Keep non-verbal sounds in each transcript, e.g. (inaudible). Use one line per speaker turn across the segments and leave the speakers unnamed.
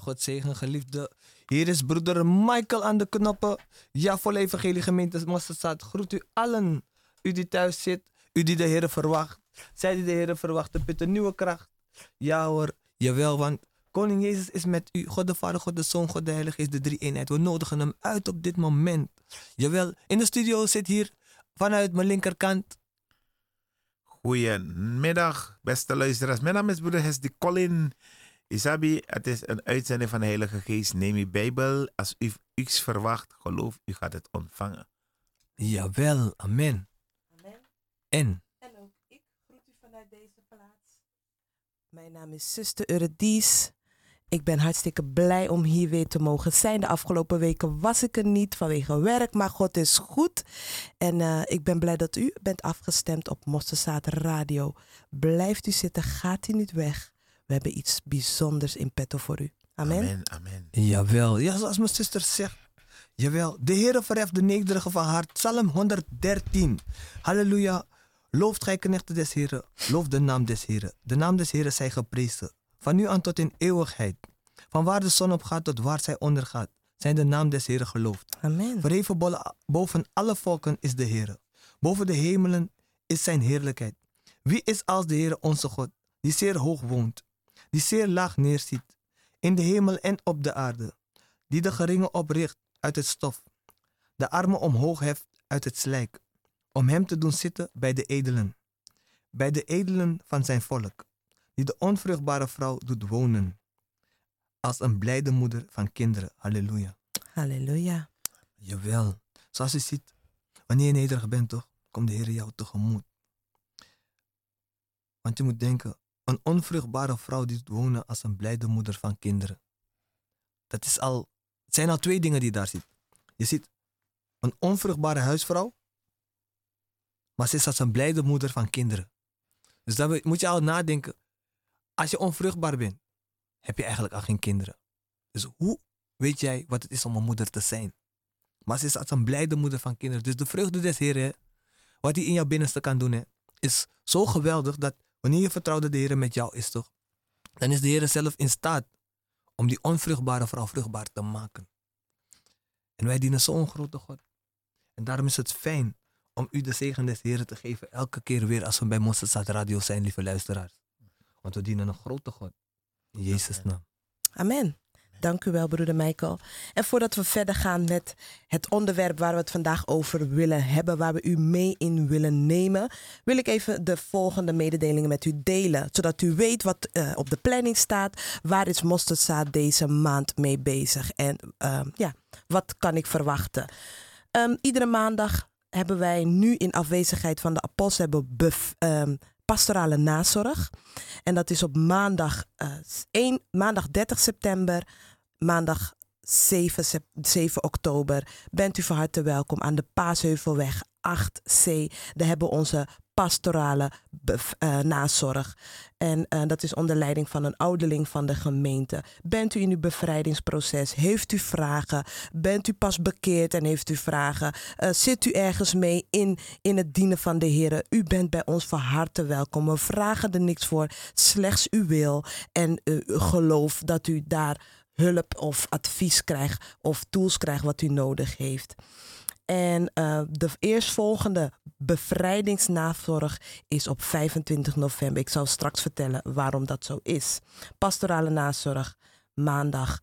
God zegen geliefde. Hier is broeder Michael aan de knoppen. Ja, volle evangelie gemeente Mosterdstad. Groet u allen. U die thuis zit. U die de Heer verwacht. Zij die de Heer verwachten, put een nieuwe kracht. Ja hoor, jawel, want Koning Jezus is met u. God de Vader, God de Zoon, God de Heilige is de drie eenheid. We nodigen hem uit op dit moment. Jawel, in de studio zit hier vanuit mijn linkerkant.
Goedemiddag, beste luisteraars. Mijn naam is broeder Hesdy Colin. Isabi, het is een uitzending van de Heilige Geest. Neem uw Bijbel. Als u iets verwacht, geloof u gaat het ontvangen.
Jawel, amen.
Amen.
En,
En ook ik groet u vanuit deze plaats. Mijn naam is zuster Euredies. Ik ben hartstikke blij om hier weer te mogen zijn. De afgelopen weken was ik er niet vanwege werk, maar God is goed. En eh, ik ben blij dat u bent afgestemd op Mosterzaad Radio. Blijft u zitten, gaat u niet weg. We hebben iets bijzonders in petto voor u. Amen.
Amen. amen.
jawel. Ja, zoals mijn zuster zegt. Jawel, de Heere verheft de nederige van hart. Psalm 113. Halleluja. Looft gij knechten des Heren. Loof de naam des Heren. De naam des Heren zij geprezen. Van nu aan tot in eeuwigheid. Van waar de zon opgaat tot waar zij ondergaat. Zijn de naam des Heren geloofd.
Amen.
Verheven boven alle volken is de Heer. Boven de hemelen is zijn heerlijkheid. Wie is als de Heer onze God, die zeer hoog woont, die zeer laag neerziet, in de hemel en op de aarde, die de geringen opricht uit het stof, de armen omhoog heft uit het slijk, om hem te doen zitten bij de edelen, bij de edelen van zijn volk, die de onvruchtbare vrouw doet wonen, als een blijde moeder van kinderen. Halleluja.
Halleluja.
Jawel. Zoals je ziet, wanneer je nederig bent, toch, komt de Heer jou tegemoet. Want je moet denken, een onvruchtbare vrouw die wonen als een blijde moeder van kinderen. Dat is al, het zijn al twee dingen die je daar ziet. Je ziet een onvruchtbare huisvrouw, maar ze is als een blijde moeder van kinderen. Dus dan moet je al nadenken, als je onvruchtbaar bent, heb je eigenlijk al geen kinderen. Dus hoe weet jij wat het is om een moeder te zijn? Maar ze is als een blijde moeder van kinderen. Dus de vreugde des Heren, wat hij in jouw binnenste kan doen, is zo geweldig dat wanneer je vertrouwt dat de Heer met jou is, toch? Dan is de Heer zelf in staat om die onvruchtbare vrouw vruchtbaar te maken. En wij dienen zo'n grote God. En daarom is het fijn om u de zegen des Heren te geven elke keer weer als we bij Mosterdstad Radio zijn, lieve luisteraars. Want we dienen een grote God. In Jezus' naam.
Amen. Dank u wel, broeder Michael. En voordat we verder gaan met het onderwerp waar we het vandaag over willen hebben, waar we u mee in willen nemen, wil ik even de volgende mededelingen met u delen. Zodat u weet wat eh, op de planning staat. Waar is Mosterdzaad deze maand mee bezig? En ehm, ja, wat kan ik verwachten? Ehm, iedere maandag hebben wij nu in afwezigheid van de apostel hebben pastorale nazorg. En dat is op maandag, eh, 1, maandag 30 september, maandag 7, sep- 7 oktober. Bent u van harte welkom aan de Paasheuvelweg 8C. Daar hebben onze pastorale eh, nazorg. En eh, dat is onder leiding van een ouderling van de gemeente. Bent u in uw bevrijdingsproces? Heeft u vragen? Bent u pas bekeerd en heeft u vragen? Eh, zit u ergens mee in, in het dienen van de Heer? U bent bij ons van harte welkom. We vragen er niks voor, slechts uw wil en uh, geloof dat u daar hulp of advies krijgt of tools krijgt wat u nodig heeft. En uh, de eerstvolgende bevrijdingsnazorg is op 25 november. Ik zal straks vertellen waarom dat zo is. Pastorale nazorg, maandag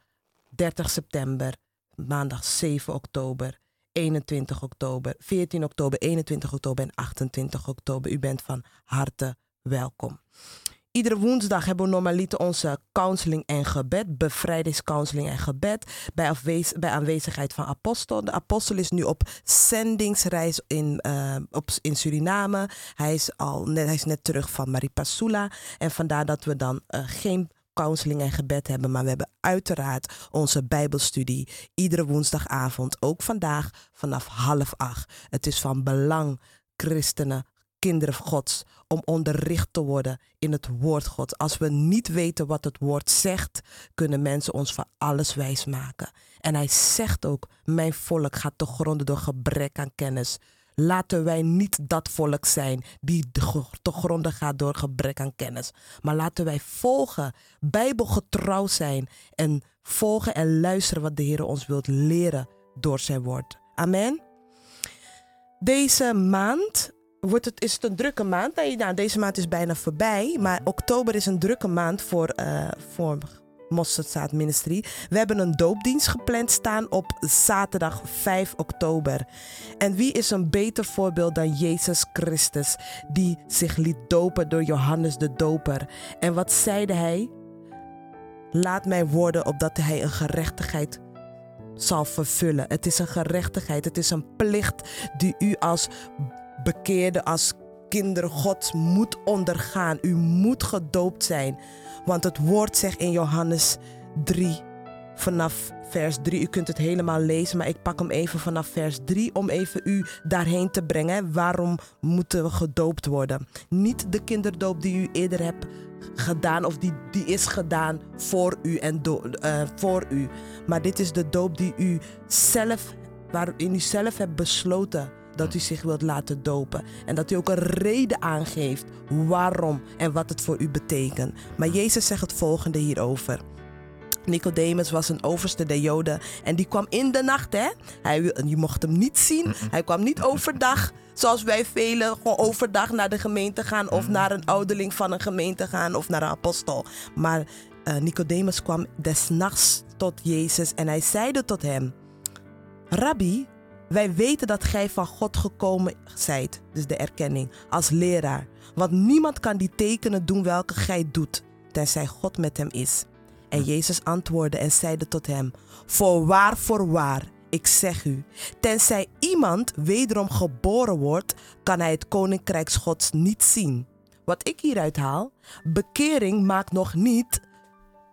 30 september, maandag 7 oktober, 21 oktober, 14 oktober, 21 oktober en 28 oktober. U bent van harte welkom. Iedere woensdag hebben we normaliter onze counseling en gebed, bevrijdingscounseling en gebed, bij, bij aanwezigheid van apostel. De apostel is nu op zendingsreis in, uh, op, in Suriname. Hij is, al net, hij is net terug van Maripasula en vandaar dat we dan uh, geen counseling en gebed hebben, maar we hebben uiteraard onze Bijbelstudie iedere woensdagavond, ook vandaag vanaf half acht. Het is van belang, christenen, kinderen Gods, om onderricht te worden in het woord God. Als we niet weten wat het woord zegt, kunnen mensen ons van alles wijs maken. En hij zegt ook: Mijn volk gaat te gronden door gebrek aan kennis. Laten wij niet dat volk zijn die te gronden gaat door gebrek aan kennis. Maar laten wij volgen, bijbelgetrouw zijn en volgen en luisteren wat de Heer ons wilt leren door zijn woord. Amen. Deze maand wordt het, is het een drukke maand. Nee, nou, deze maand is bijna voorbij. Maar oktober is een drukke maand voor, uh, voor Mosterdzaad Ministry. We hebben een doopdienst gepland staan op zaterdag 5 oktober. En wie is een beter voorbeeld dan Jezus Christus, die zich liet dopen door Johannes de Doper? En wat zeide hij? Laat mij worden opdat hij een gerechtigheid zal vervullen. Het is een gerechtigheid, het is een plicht die u als bekeerde, als kinder Gods moet ondergaan. U moet gedoopt zijn. Want het woord zegt in Johannes 3, vanaf vers 3. U kunt het helemaal lezen, maar ik pak hem even vanaf vers 3 om even u daarheen te brengen. Waarom moeten we gedoopt worden? Niet de kinderdoop die u eerder hebt gedaan of die, die is gedaan voor u en do, uh, voor u. Maar dit is de doop die u zelf, waarin u zelf hebt besloten dat u zich wilt laten dopen. En dat u ook een reden aangeeft waarom en wat het voor u betekent. Maar Jezus zegt het volgende hierover. Nicodemus was een overste der Joden en die kwam in de nacht. Hè? Hij, je mocht hem niet zien. Hij kwam niet overdag, zoals wij velen gewoon overdag naar de gemeente gaan of naar een ouderling van een gemeente gaan of naar een apostel. Maar uh, Nicodemus kwam des nachts tot Jezus en hij zeide tot hem: Rabbi, wij weten dat gij van God gekomen zijt, dus de erkenning, als leraar. Want niemand kan die tekenen doen welke gij doet, tenzij God met hem is. En Jezus antwoordde en zeide tot hem: Voorwaar, voorwaar, ik zeg u, tenzij iemand wederom geboren wordt, kan hij het koninkrijk Gods niet zien. Wat ik hieruit haal, bekering maakt nog niet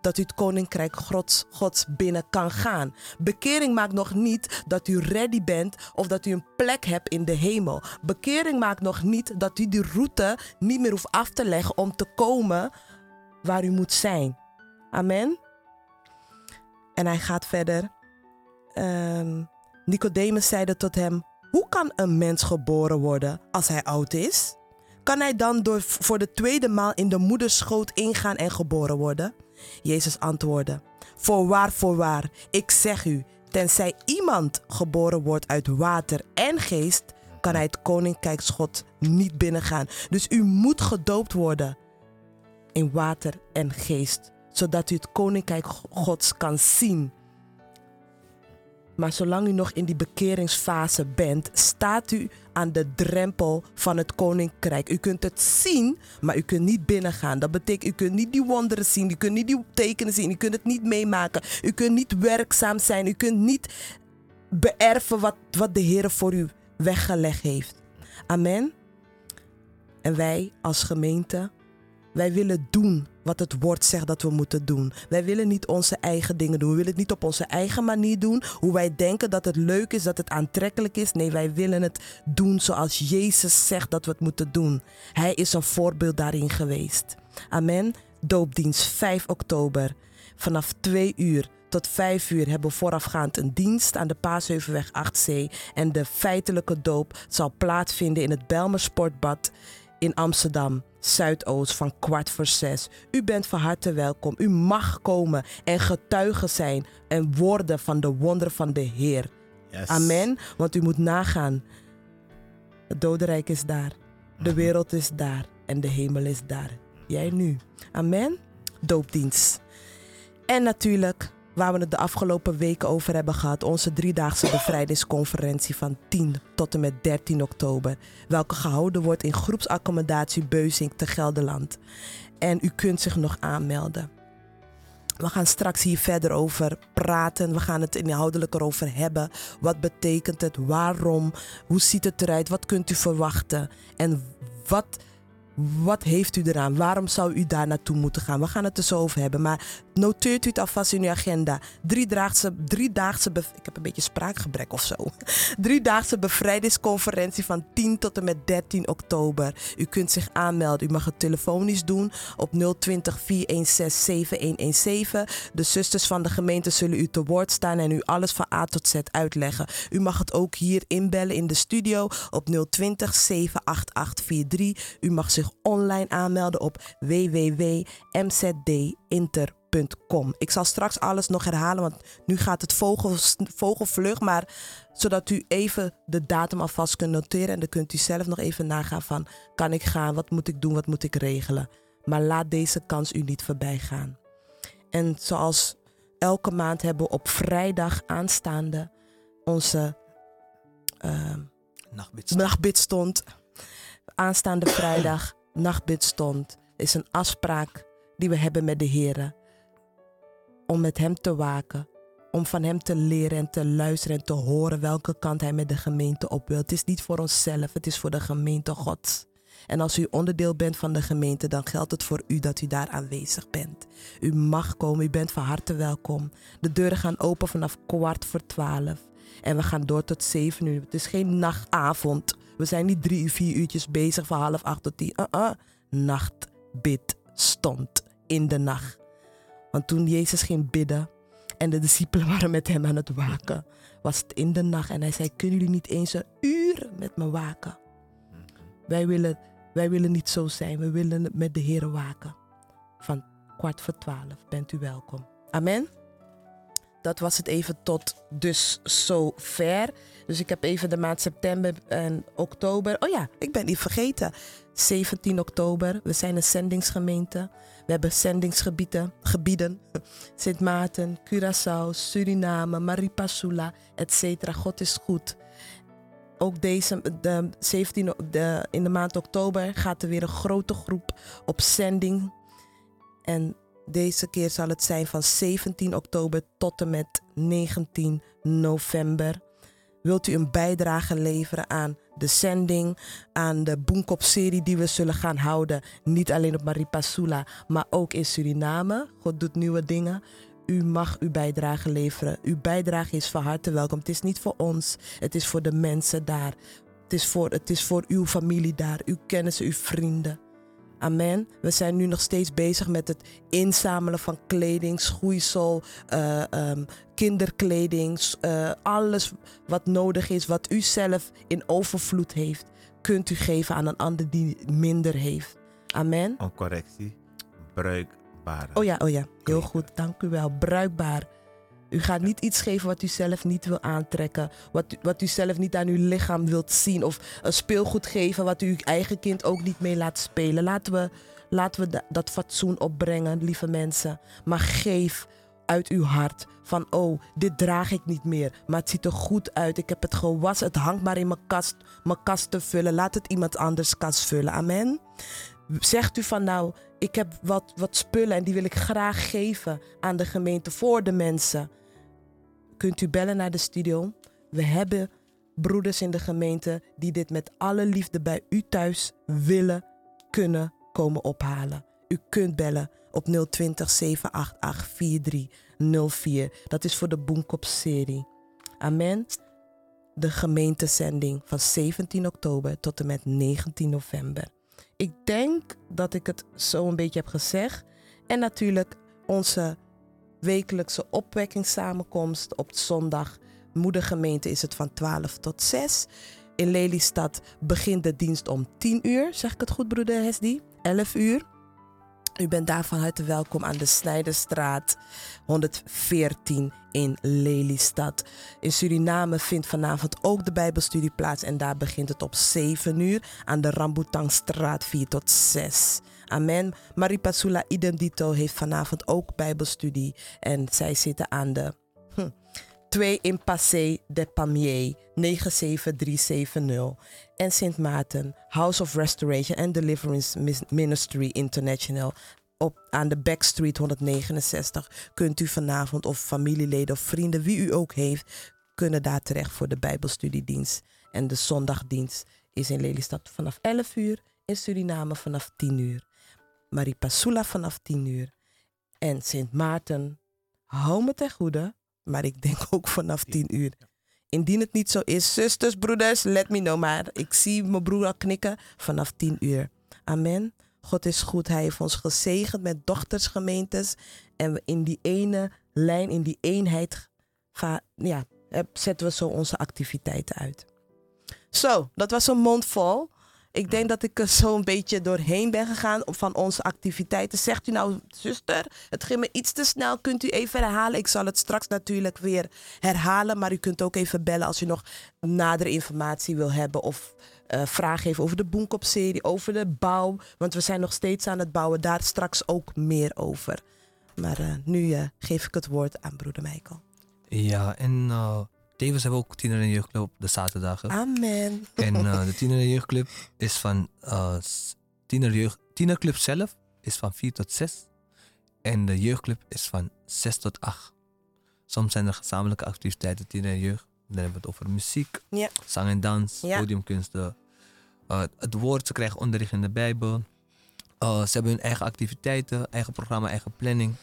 dat u het koninkrijk Gods, Gods binnen kan gaan. Bekering maakt nog niet dat u ready bent of dat u een plek hebt in de hemel. Bekering maakt nog niet dat u die route niet meer hoeft af te leggen om te komen waar u moet zijn. Amen. En hij gaat verder. Um, Nicodemus zeide tot hem: Hoe kan een mens geboren worden als hij oud is? Kan hij dan door, voor de tweede maal in de moederschoot ingaan en geboren worden? Jezus antwoordde: Voorwaar, voorwaar, ik zeg u, tenzij iemand geboren wordt uit water en geest, kan hij het koninkrijk God niet binnengaan. Dus u moet gedoopt worden in water en geest, zodat u het koninkrijk Gods kan zien. Maar zolang u nog in die bekeringsfase bent, staat u aan de drempel van het koninkrijk. U kunt het zien, maar u kunt niet binnengaan. Dat betekent, u kunt niet die wonderen zien, u kunt niet die tekenen zien, u kunt het niet meemaken. U kunt niet werkzaam zijn, u kunt niet beërven wat, wat de Heer voor u weggelegd heeft. Amen. En wij als gemeente, wij willen doen wat het woord zegt dat we moeten doen. Wij willen niet onze eigen dingen doen. We willen het niet op onze eigen manier doen. Hoe wij denken dat het leuk is, dat het aantrekkelijk is. Nee, wij willen het doen zoals Jezus zegt dat we het moeten doen. Hij is een voorbeeld daarin geweest. Amen. Doopdienst 5 oktober. Vanaf 2 uur tot 5 uur hebben we voorafgaand een dienst aan de Paasheuvelweg 8C. En de feitelijke doop zal plaatsvinden in het Belmer Sportbad in Amsterdam. Zuidoost van kwart voor zes. U bent van harte welkom. U mag komen en getuigen zijn en worden van de wonderen van de Heer. Yes. Amen. Want u moet nagaan. Het dodenrijk is daar. De mhm. wereld is daar. En de hemel is daar. Jij nu. Amen. Doopdienst. En natuurlijk waar we het de afgelopen weken over hebben gehad. Onze driedaagse bevrijdingsconferentie van 10 tot en met 13 oktober. Welke gehouden wordt in groepsaccommodatie Beuzing te Gelderland. En u kunt zich nog aanmelden. We gaan straks hier verder over praten. We gaan het inhoudelijk erover hebben. Wat betekent het? Waarom? Hoe ziet het eruit? Wat kunt u verwachten? En wat Wat heeft u eraan? Waarom zou u daar naartoe moeten gaan? We gaan het er zo over hebben. Maar noteert u het alvast in uw agenda. Driedaagse, driedaagse ik heb een beetje spraakgebrek of zo. (laughs) Driedaagse bevrijdingsconferentie van 10 tot en met 13 oktober. U kunt zich aanmelden. U mag het telefonisch doen op 020 416 7117. De zusters van de gemeente zullen u te woord staan en u alles van A tot Z uitleggen. U mag het ook hier inbellen in de studio op 020 78843. U mag zich online aanmelden op www.mzdinter.com. Ik zal straks alles nog herhalen, want nu gaat het vogel, vogelvlug. Maar zodat u even de datum alvast kunt noteren. En dan kunt u zelf nog even nagaan van, kan ik gaan? Wat moet ik doen? Wat moet ik regelen? Maar laat deze kans u niet voorbij gaan. En zoals elke maand hebben we op vrijdag aanstaande onze... ehm,
Nachtbid.
nachtbidstond. Aanstaande vrijdag, nachtbidstond, is een afspraak die we hebben met de Heer. Om met Hem te waken. Om van Hem te leren en te luisteren en te horen welke kant Hij met de gemeente op wil. Het is niet voor onszelf, het is voor de gemeente Gods. En als u onderdeel bent van de gemeente, dan geldt het voor u dat u daar aanwezig bent. U mag komen, u bent van harte welkom. De deuren gaan open vanaf kwart voor twaalf. En we gaan door tot zeven uur. Het is geen nachtavond. We zijn niet drie, vier uurtjes bezig van half acht tot tien. Uh-uh. Nachtbid stond in de nacht. Want toen Jezus ging bidden en de discipelen (laughs) waren met hem aan het waken, was het in de nacht. En hij zei, kunnen jullie niet eens een uur met me waken? Wij willen, wij willen niet zo zijn. We willen met de Heer waken. Van kwart voor twaalf bent u welkom. Amen. Dat was het even tot dus zover. Dus ik heb even de maand september en oktober. Oh ja, ik ben niet vergeten. 17 oktober. We zijn een zendingsgemeente. We hebben zendingsgebieden. Gebieden. (laughs) Sint Maarten, Curaçao, Suriname, Maripasula, etc. God is goed. Ook deze, de 17, o- de, in de maand oktober gaat er weer een grote groep op zending. En deze keer zal het zijn van 17 oktober tot en met 19 november. Wilt u een bijdrage leveren aan de zending, aan de Boenkop-serie die we zullen gaan houden? Niet alleen op Maripasula, maar ook in Suriname. God doet nieuwe dingen. U mag uw bijdrage leveren. Uw bijdrage is van harte welkom. Het is niet voor ons, het is voor de mensen daar. Het is voor, het is voor uw familie daar, uw kennissen, uw vrienden. Amen. We zijn nu nog steeds bezig met het inzamelen van kleding, schoeisel, eh, ehm, kinderkleding, eh, alles wat nodig is, wat u zelf in overvloed heeft, kunt u geven aan een ander die minder heeft. Amen.
Een correctie. Bruikbare.
Oh ja, oh ja, heel goed. Dank u wel. Bruikbaar. U gaat niet iets geven wat u zelf niet wil aantrekken. Wat wat u zelf niet aan uw lichaam wilt zien. Of een speelgoed geven wat u uw eigen kind ook niet mee laat spelen. Laten we, laten we da- dat fatsoen opbrengen, lieve mensen. Maar geef uit uw hart van oh, dit draag ik niet meer. Maar het ziet er goed uit. Ik heb het gewassen. Het hangt maar in mijn kast, mijn kast te vullen. Laat het iemand anders kast vullen. Amen. Zegt u van nou, ik heb wat, wat spullen en die wil ik graag geven aan de gemeente voor de mensen. Kunt u bellen naar de studio. We hebben broeders in de gemeente die dit met alle liefde bij u thuis willen kunnen komen ophalen. U kunt bellen op 020 788 4304. Dat is voor de Boenkop-serie. Amen. De gemeentezending van 17 oktober tot en met 19 november. Ik denk dat ik het zo een beetje heb gezegd. En natuurlijk onze wekelijkse opwekkingssamenkomst op zondag. Moedergemeente is het van 12 tot 6. In Lelystad begint de dienst om 10 uur. Zeg ik het goed, broeder Hesdi? 11 uur. U bent daar van harte welkom aan de Snijderstraat 114 in Lelystad. In Suriname vindt vanavond ook de Bijbelstudie plaats en daar begint het op 7 uur aan de Rambutangstraat 4 tot 6. Amen. Maripasula Idem heeft vanavond ook Bijbelstudie en zij zitten aan de hm, 2 in Passé de Pamiers 97370 en Sint Maarten House of Restoration and Deliverance Ministry International op, aan de Backstreet 169 kunt u vanavond of familieleden of vrienden, wie u ook heeft, kunnen daar terecht voor de Bijbelstudiedienst. En de zondagdienst is in Lelystad vanaf 11 uur in Suriname vanaf 10 uur. Maripasula vanaf 10 uur. En Sint Maarten, hou me ten goede, maar ik denk ook vanaf 10 uur. Indien het niet zo is, zusters, broeders, let me know. Maar ik zie mijn broer al knikken vanaf 10 uur. Amen. God is goed. Hij heeft ons gezegend met dochtersgemeentes. En we in die ene lijn, in die eenheid, ja, zetten we zo onze activiteiten uit. Zo, dat was een mond vol. Ik denk dat ik er zo een beetje doorheen ben gegaan van onze activiteiten. Zegt u nou, zuster, het ging me iets te snel. Kunt u even herhalen? Ik zal het straks natuurlijk weer herhalen. Maar u kunt ook even bellen als u nog nadere informatie wil hebben. Of uh, vragen heeft over de Boenkop-serie, over de bouw. Want we zijn nog steeds aan het bouwen. Daar straks ook meer over. Maar uh, nu uh, geef ik het woord aan broeder Michael.
Ja, en tevens hebben we ook tiener- en jeugdclub op de zaterdagen.
Amen. (laughs)
En de tiener- en jeugdclub is van... tiener jeugd, tienerclub zelf is van 4 tot 6. En de jeugdclub is van 6 tot 8. Soms zijn er gezamenlijke activiteiten, tiener en jeugd. Dan hebben we het over muziek,
ja.
zang en dans, podiumkunsten. Uh, het woord, ze krijgen onderricht in de Bijbel. Uh, ze hebben hun eigen activiteiten, eigen programma, eigen planning.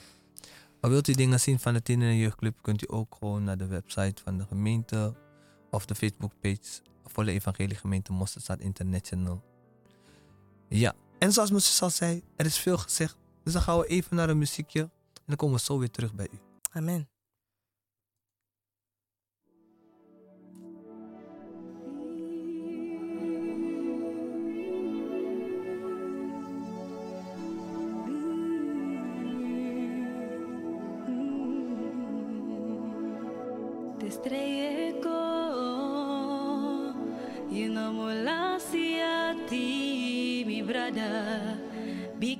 Maar wilt u dingen zien van de Tiener en Jeugdclub, kunt u ook gewoon naar de website van de gemeente of de Facebookpage Volle Evangelie Gemeente Mosterdstad International. Ja, en zoals zus al zei, er is veel gezegd. Dus dan gaan we even naar een muziekje en dan komen we zo weer terug bij u.
Amen.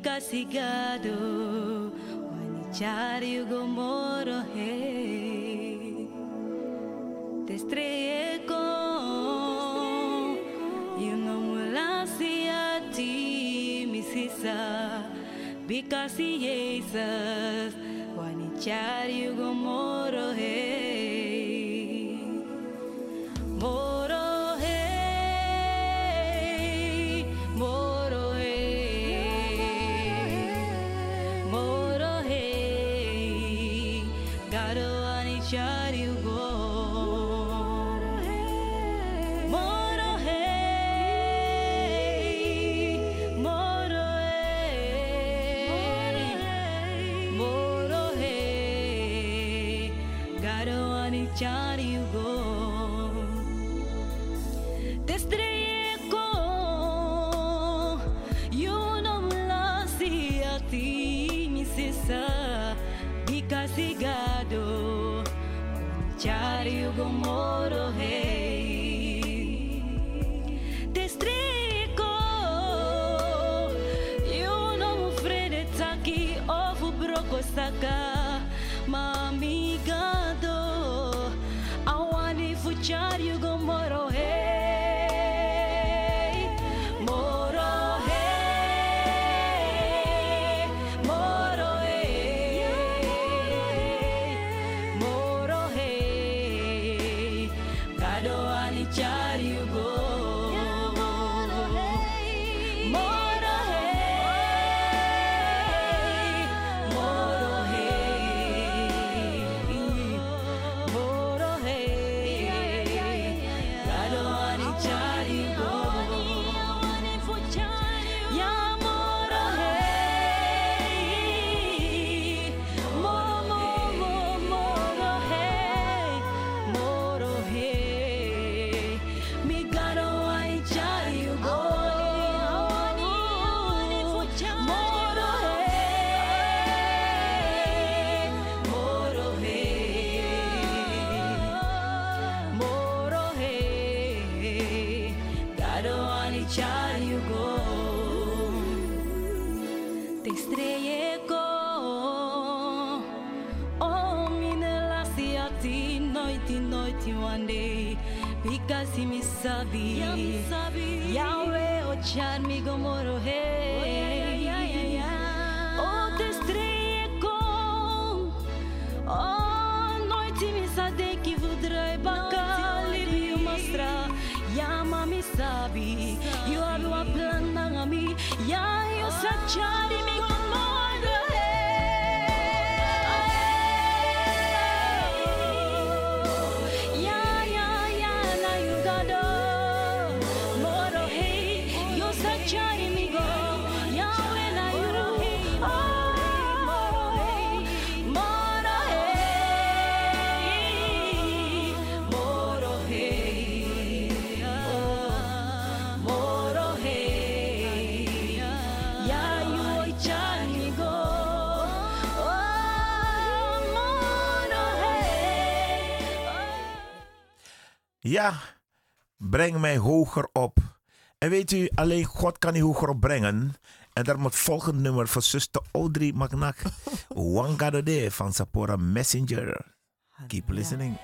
kasigado Wanicharyu gomoro he Te estrellé con Y no mulasi a ti misisa Because Jesus Wanicharyu gomoro he Johnny, you go. This you one day because he me sabi. Yahweh o char mi gomoro hey. O oh, te estreia o noite me sade ki vudrai bacali me mostra Yama me sabi. You are a plan na mi
ya yo sa chari mi
Ja, breng mij hoger op. En weet u, alleen God kan u hoger op brengen. En daar moet volgend nummer van zuster Audrey One (laughs) Gardee van Sapora Messenger. Keep listening.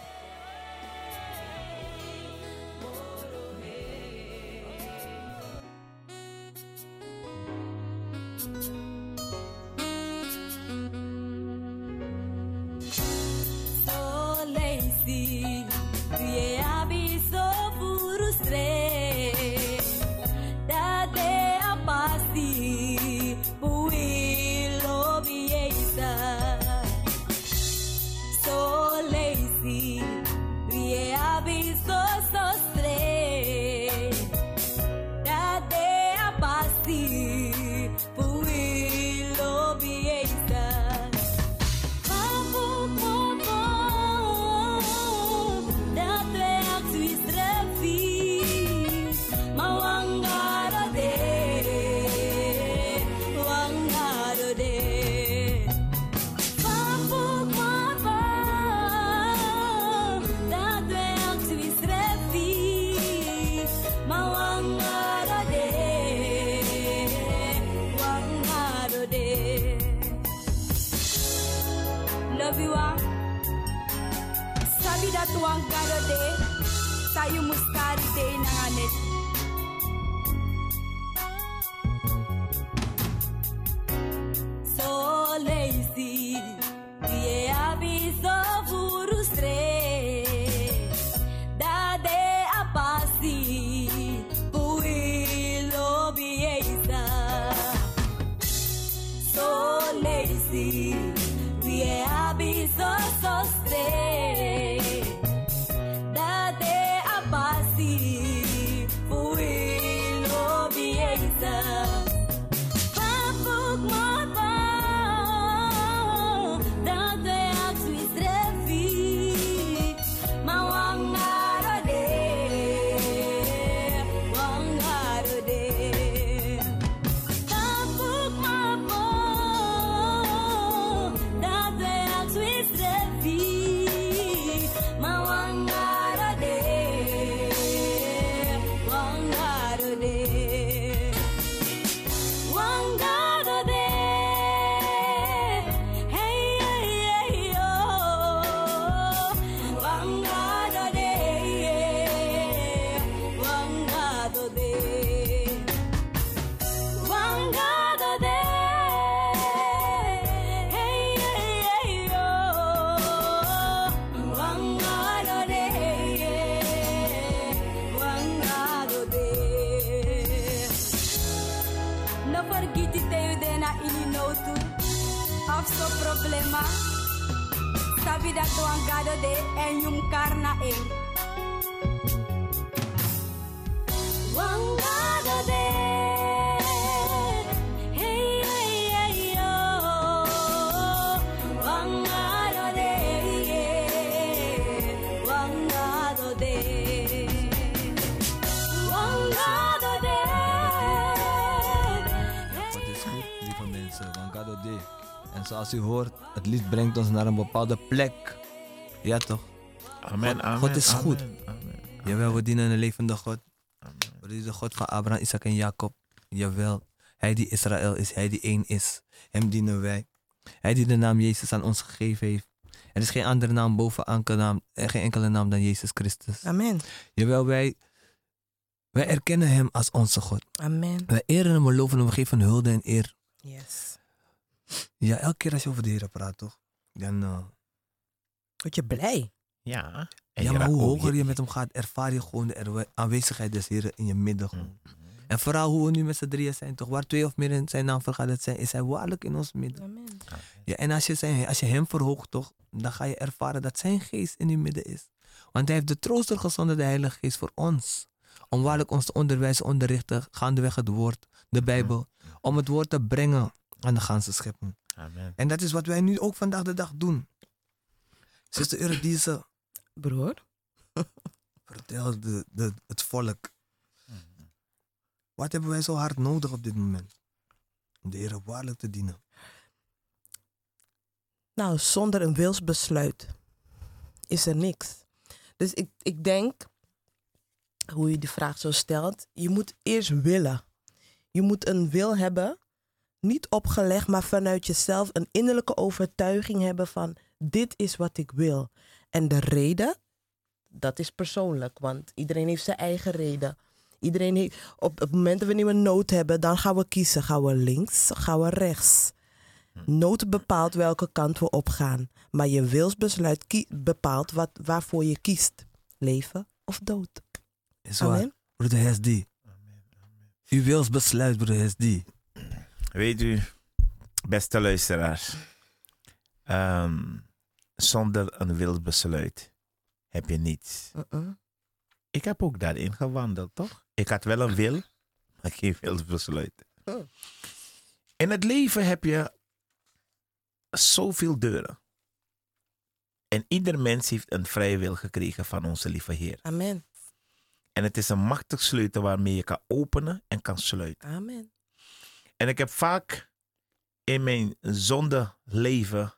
u hoort. Het lied brengt ons naar een bepaalde plek. Ja, toch?
Amen,
God,
amen,
God is goed.
Amen,
Jawel, we dienen een levende God.
Amen.
We dienen de God van Abraham, Isaac en Jacob. Jawel, Hij die Israël is, Hij die één is. Hem dienen wij. Hij die de naam Jezus aan ons gegeven heeft. Er is geen andere naam boven enkele naam, eh, geen enkele naam dan Jezus Christus.
Amen.
Jawel, wij, wij erkennen Hem als onze God.
Amen.
Wij eren Hem, we loven Hem, we geven hulde en eer.
Yes.
Ja, elke keer als je over de Heren praat, toch? Dan eh,
word je blij.
Ja. En
ja, maar hoe hoger je, met hem gaat, ervaar je gewoon de aanwezigheid des Heren in je midden. En vooral hoe we nu met z'n drieën zijn, toch? Waar twee of meer in zijn naam vergaderd zijn, is hij waarlijk in ons midden. Ja, en als je, zijn, als je hem verhoogt, toch, dan ga je ervaren dat zijn geest in je midden is. Want hij heeft de trooster gezonden, de Heilige Geest, voor ons. Om waarlijk ons te onderwijzen, onderrichten, gaandeweg het woord, de Bijbel. Om het woord te brengen aan de ganse schepping.
Amen.
En dat is wat wij nu ook vandaag de dag doen. Zuster Eurydice,
Broer. (laughs)
vertel de, de, het volk. Wat hebben wij zo hard nodig op dit moment? Om de Heer waarlijk te dienen.
Nou, zonder een wilsbesluit is er niks. Dus ik, ik denk, hoe je die vraag zo stelt, je moet eerst willen. Je moet een wil hebben, niet opgelegd, maar vanuit jezelf een innerlijke overtuiging hebben van dit is wat ik wil. En de reden, dat is persoonlijk, want iedereen heeft zijn eigen reden. Iedereen heeft, op het moment dat we een nood hebben, dan gaan we kiezen. Gaan we links, gaan we rechts. Nood bepaalt welke kant we opgaan. Maar je wilsbesluit bepaalt wat, waarvoor je kiest. Leven of dood.
Is waar. Broeder Hesdi. U wils besluit, broeder Hesdi.
Weet u, beste luisteraars, ehm, zonder een wild besluit heb je niets.
Uh-uh.
Ik heb ook daarin gewandeld, toch? Ik had wel een wil, maar (laughs) geen wild besluit.
Oh.
In het leven heb je zoveel deuren. En ieder mens heeft een vrije wil gekregen van onze lieve Heer.
Amen.
En het is een machtig sleutel waarmee je kan openen en kan sluiten.
Amen.
En ik heb vaak in mijn zonde leven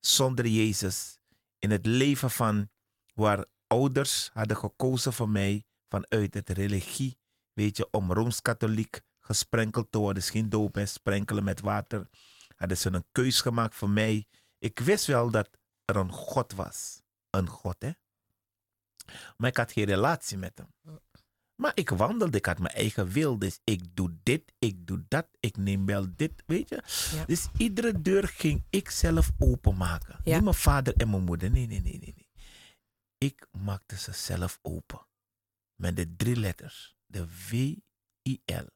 zonder Jezus, in het leven van waar ouders hadden gekozen voor mij vanuit het religie, weet je, om rooms-katholiek gesprenkeld te worden, is geen doop, sprenkelen met water, hadden ze een keus gemaakt voor mij. Ik wist wel dat er een God was, een God, hè. Maar ik had geen relatie met hem. Maar ik wandelde, ik had mijn eigen wil. Dus ik doe dit, ik doe dat, ik neem wel dit, weet je.
Ja.
Dus iedere deur ging ik zelf openmaken.
Ja.
Niet mijn vader en mijn moeder. Nee, nee, nee, nee, nee. Ik maakte ze zelf open. Met de drie letters. De V-I-L.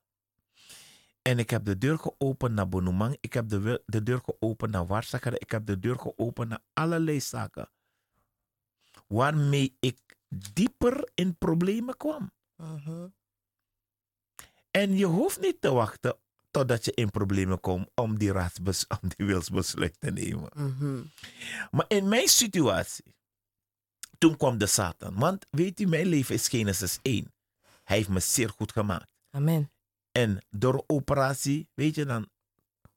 En ik heb de deur geopend naar Bonumang. Ik heb de, de deur geopend naar Warszaker. Ik heb de deur geopend naar allerlei zaken. Waarmee ik dieper in problemen kwam.
Mhm.
En je hoeft niet te wachten totdat je in problemen komt om die, raadsbes (laughs) om die wilsbesluit te nemen.
Mhm.
Maar in mijn situatie, toen kwam de Satan. Want weet u, mijn leven is Genesis 1. Hij heeft me zeer goed gemaakt.
Amen.
En door operatie, weet je, dan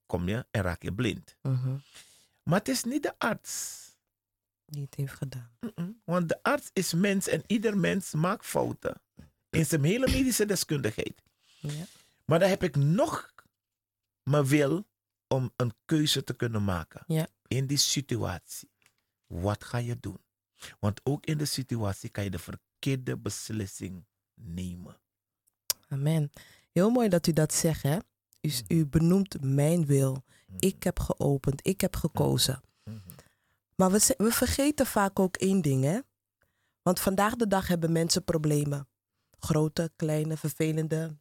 kom je en raak je blind.
Mhm.
Maar het is niet de arts.
Die het heeft gedaan.
Want de arts is mens en ieder mens maakt fouten. In zijn hele medische deskundigheid.
Ja.
Maar dan heb ik nog mijn wil om een keuze te kunnen maken.
Ja.
In die situatie. Wat ga je doen? Want ook in de situatie kan je de verkeerde beslissing nemen.
Amen. Heel mooi dat u dat zegt, hè? U, u benoemt mijn wil. Ik heb geopend, ik heb gekozen.
Mhm.
Maar we, we vergeten vaak ook één ding, hè? Want vandaag de dag hebben mensen problemen. Grote, kleine, vervelende,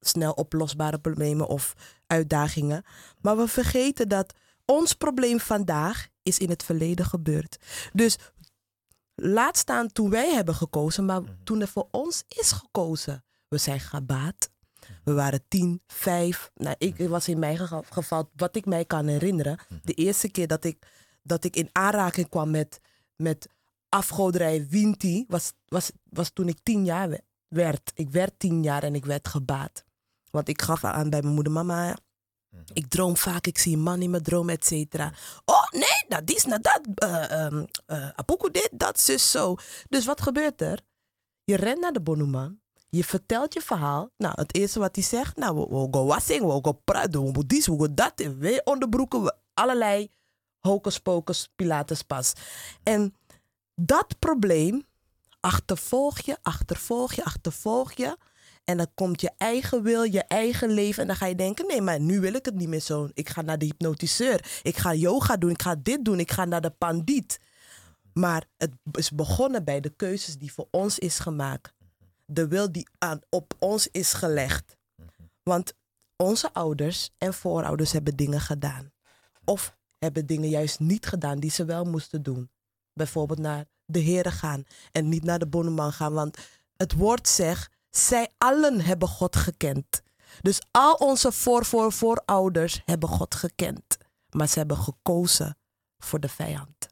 snel oplosbare problemen of uitdagingen. Maar we vergeten dat ons probleem vandaag is in het verleden gebeurd. Dus laat staan toen wij hebben gekozen, maar toen er voor ons is gekozen. We zijn gebaat. We waren tien, vijf. Nou, ik was in mijn geva- geval, wat ik mij kan herinneren, de eerste keer dat ik, dat ik in aanraking kwam met, met afgoderij Winti, was, was, was toen ik tien jaar werd. Ik werd tien jaar en ik werd gebaat. Want ik gaf aan bij mijn moeder, mama, ik droom vaak, ik zie een man in mijn droom, et cetera. Oh nee, dat is nou dat. eh ehm, eh, apoeko dit, dat, zus, zo. Dus wat gebeurt er? Je rent naar de bonuman. Je vertelt je verhaal. Nou, het eerste wat hij zegt, nou, we, we gaan wassing, we gaan praten, we gaan dit, we gaan dat. En we onderbroeken, we, allerlei hocus pocus, pilates pas. En dat probleem achtervolg je, achtervolg je, achtervolg je. En dan komt je eigen wil, je eigen leven. En dan ga je denken, nee, maar nu wil ik het niet meer zo. Ik ga naar de hypnotiseur. Ik ga yoga doen. Ik ga dit doen. Ik ga naar de pandiet. Maar het is begonnen bij de keuzes die voor ons is gemaakt. De wil die aan, op ons is gelegd. Want onze ouders en voorouders hebben dingen gedaan. Of hebben dingen juist niet gedaan die ze wel moesten doen. Bijvoorbeeld naar de Here gaan en niet naar de bonneman gaan. Want het woord zegt, zij allen hebben God gekend. Dus al onze voor, voor, voorouders hebben God gekend. Maar ze hebben gekozen voor de vijand.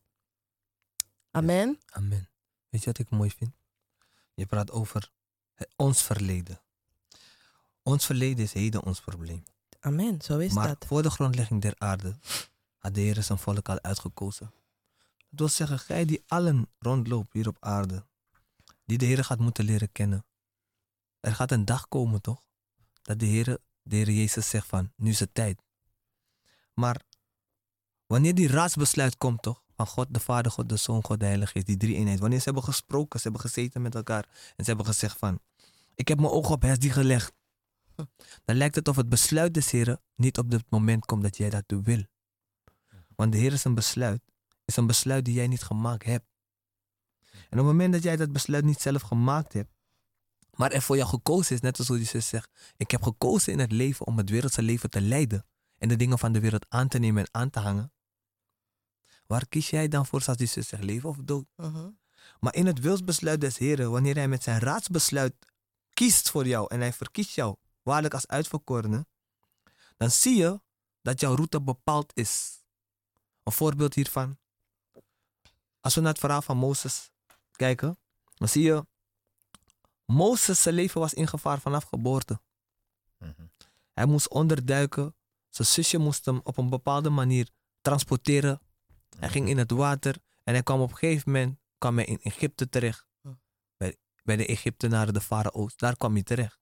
Amen.
Amen. Weet je wat ik mooi vind? Je praat over het- ons verleden. Ons verleden is heden ons probleem.
Amen, zo is
maar
dat.
voor de grondlegging der aarde had de Heer zijn volk al uitgekozen. Wil zeggen, gij die allen rondloopt hier op aarde, die de Heer gaat moeten leren kennen. Er gaat een dag komen, toch? Dat de Heer, de Heer Jezus zegt van, nu is het tijd. Maar wanneer die raadsbesluit komt, toch? Van God de Vader, God de Zoon, God de Heilige Geest, die drie eenheid. Wanneer ze hebben gesproken, ze hebben gezeten met elkaar en ze hebben gezegd van, ik heb mijn ogen op Hesdi gelegd. Dan lijkt het of het besluit des Heren niet op het moment komt dat jij dat wil. Want de Heer is een besluit, is een besluit die jij niet gemaakt hebt. En op het moment dat jij dat besluit niet zelf gemaakt hebt, maar er voor jou gekozen is, net als hoe die zus zegt, ik heb gekozen in het leven om het wereldse leven te leiden en de dingen van de wereld aan te nemen en aan te hangen. Waar kies jij dan voor, zoals die zus zegt, leven of dood?
Mhm.
Maar in het wilsbesluit des Heren, wanneer hij met zijn raadsbesluit kiest voor jou en hij verkiest jou waarlijk als uitverkorene, dan zie je dat jouw route bepaald is. Een voorbeeld hiervan. Als we naar het verhaal van Mozes kijken, dan zie je, Mozes zijn leven was in gevaar vanaf geboorte. Hij moest onderduiken, zijn zusje moest hem op een bepaalde manier transporteren. Hij ging in het water en hij kwam op een gegeven moment kwam hij in Egypte terecht. Bij, bij de Egyptenaren, de farao's. Daar kwam hij terecht.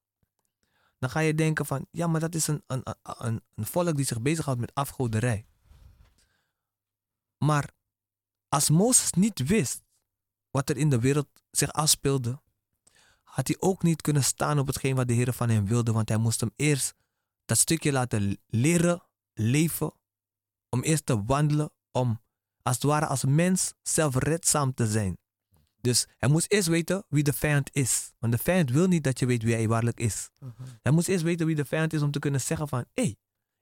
Dan ga je denken van, ja, maar dat is een, een, een, een volk die zich bezighoudt met afgoderij. Maar als Mozes niet wist wat er in de wereld zich afspeelde, had hij ook niet kunnen staan op hetgeen wat de Heer van hem wilde, want hij moest hem eerst dat stukje laten leren, leven, om eerst te wandelen, om als het ware als mens zelfredzaam te zijn. Dus hij moest eerst weten wie de vijand is. Want de vijand wil niet dat je weet wie hij waarlijk is. Hij moest eerst weten wie de vijand is om te kunnen zeggen van... Hé, hey,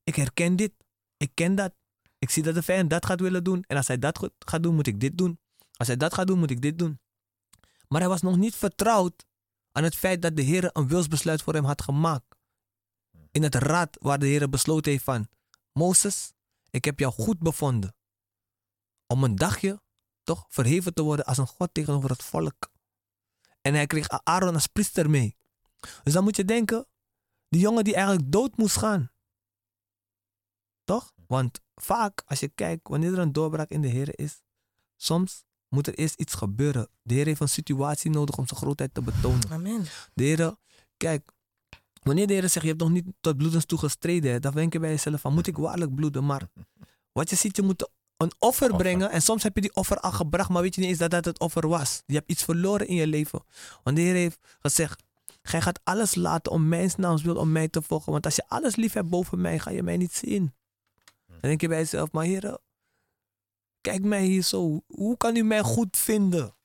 ik herken dit. Ik ken dat. Ik zie dat de vijand dat gaat willen doen. En als hij dat gaat doen, moet ik dit doen. Als hij dat gaat doen, moet ik dit doen. Maar hij was nog niet vertrouwd aan het feit dat de Heer een wilsbesluit voor hem had gemaakt. In het raad waar de Heer besloten heeft van... Mozes, ik heb jou goed bevonden. Om een dagje toch verheven te worden als een God tegenover het volk. En hij kreeg Aaron als priester mee. Dus dan moet je denken, die jongen die eigenlijk dood moest gaan. Toch? Want vaak als je kijkt, wanneer er een doorbraak in de Heer is, soms moet er eerst iets gebeuren. De Heer heeft een situatie nodig om zijn grootheid te betonen.
Amen.
De Heer, kijk, wanneer de Heer zegt, je hebt nog niet tot bloedens toe gestreden, dan denk je bij jezelf van, moet ik waarlijk bloeden? Maar wat je ziet, je moet een offer,
Offer.
brengen. En soms heb je die offer al gebracht, maar weet je niet eens dat dat het offer was. Je hebt iets verloren in je leven. Want de Heer heeft gezegd, gij gaat alles laten om mijn naams wil, om mij te volgen. Want als je alles lief hebt boven mij, ga je mij niet zien. Dan denk je bij jezelf, maar Heer, kijk mij hier zo. Hoe kan u mij goed vinden?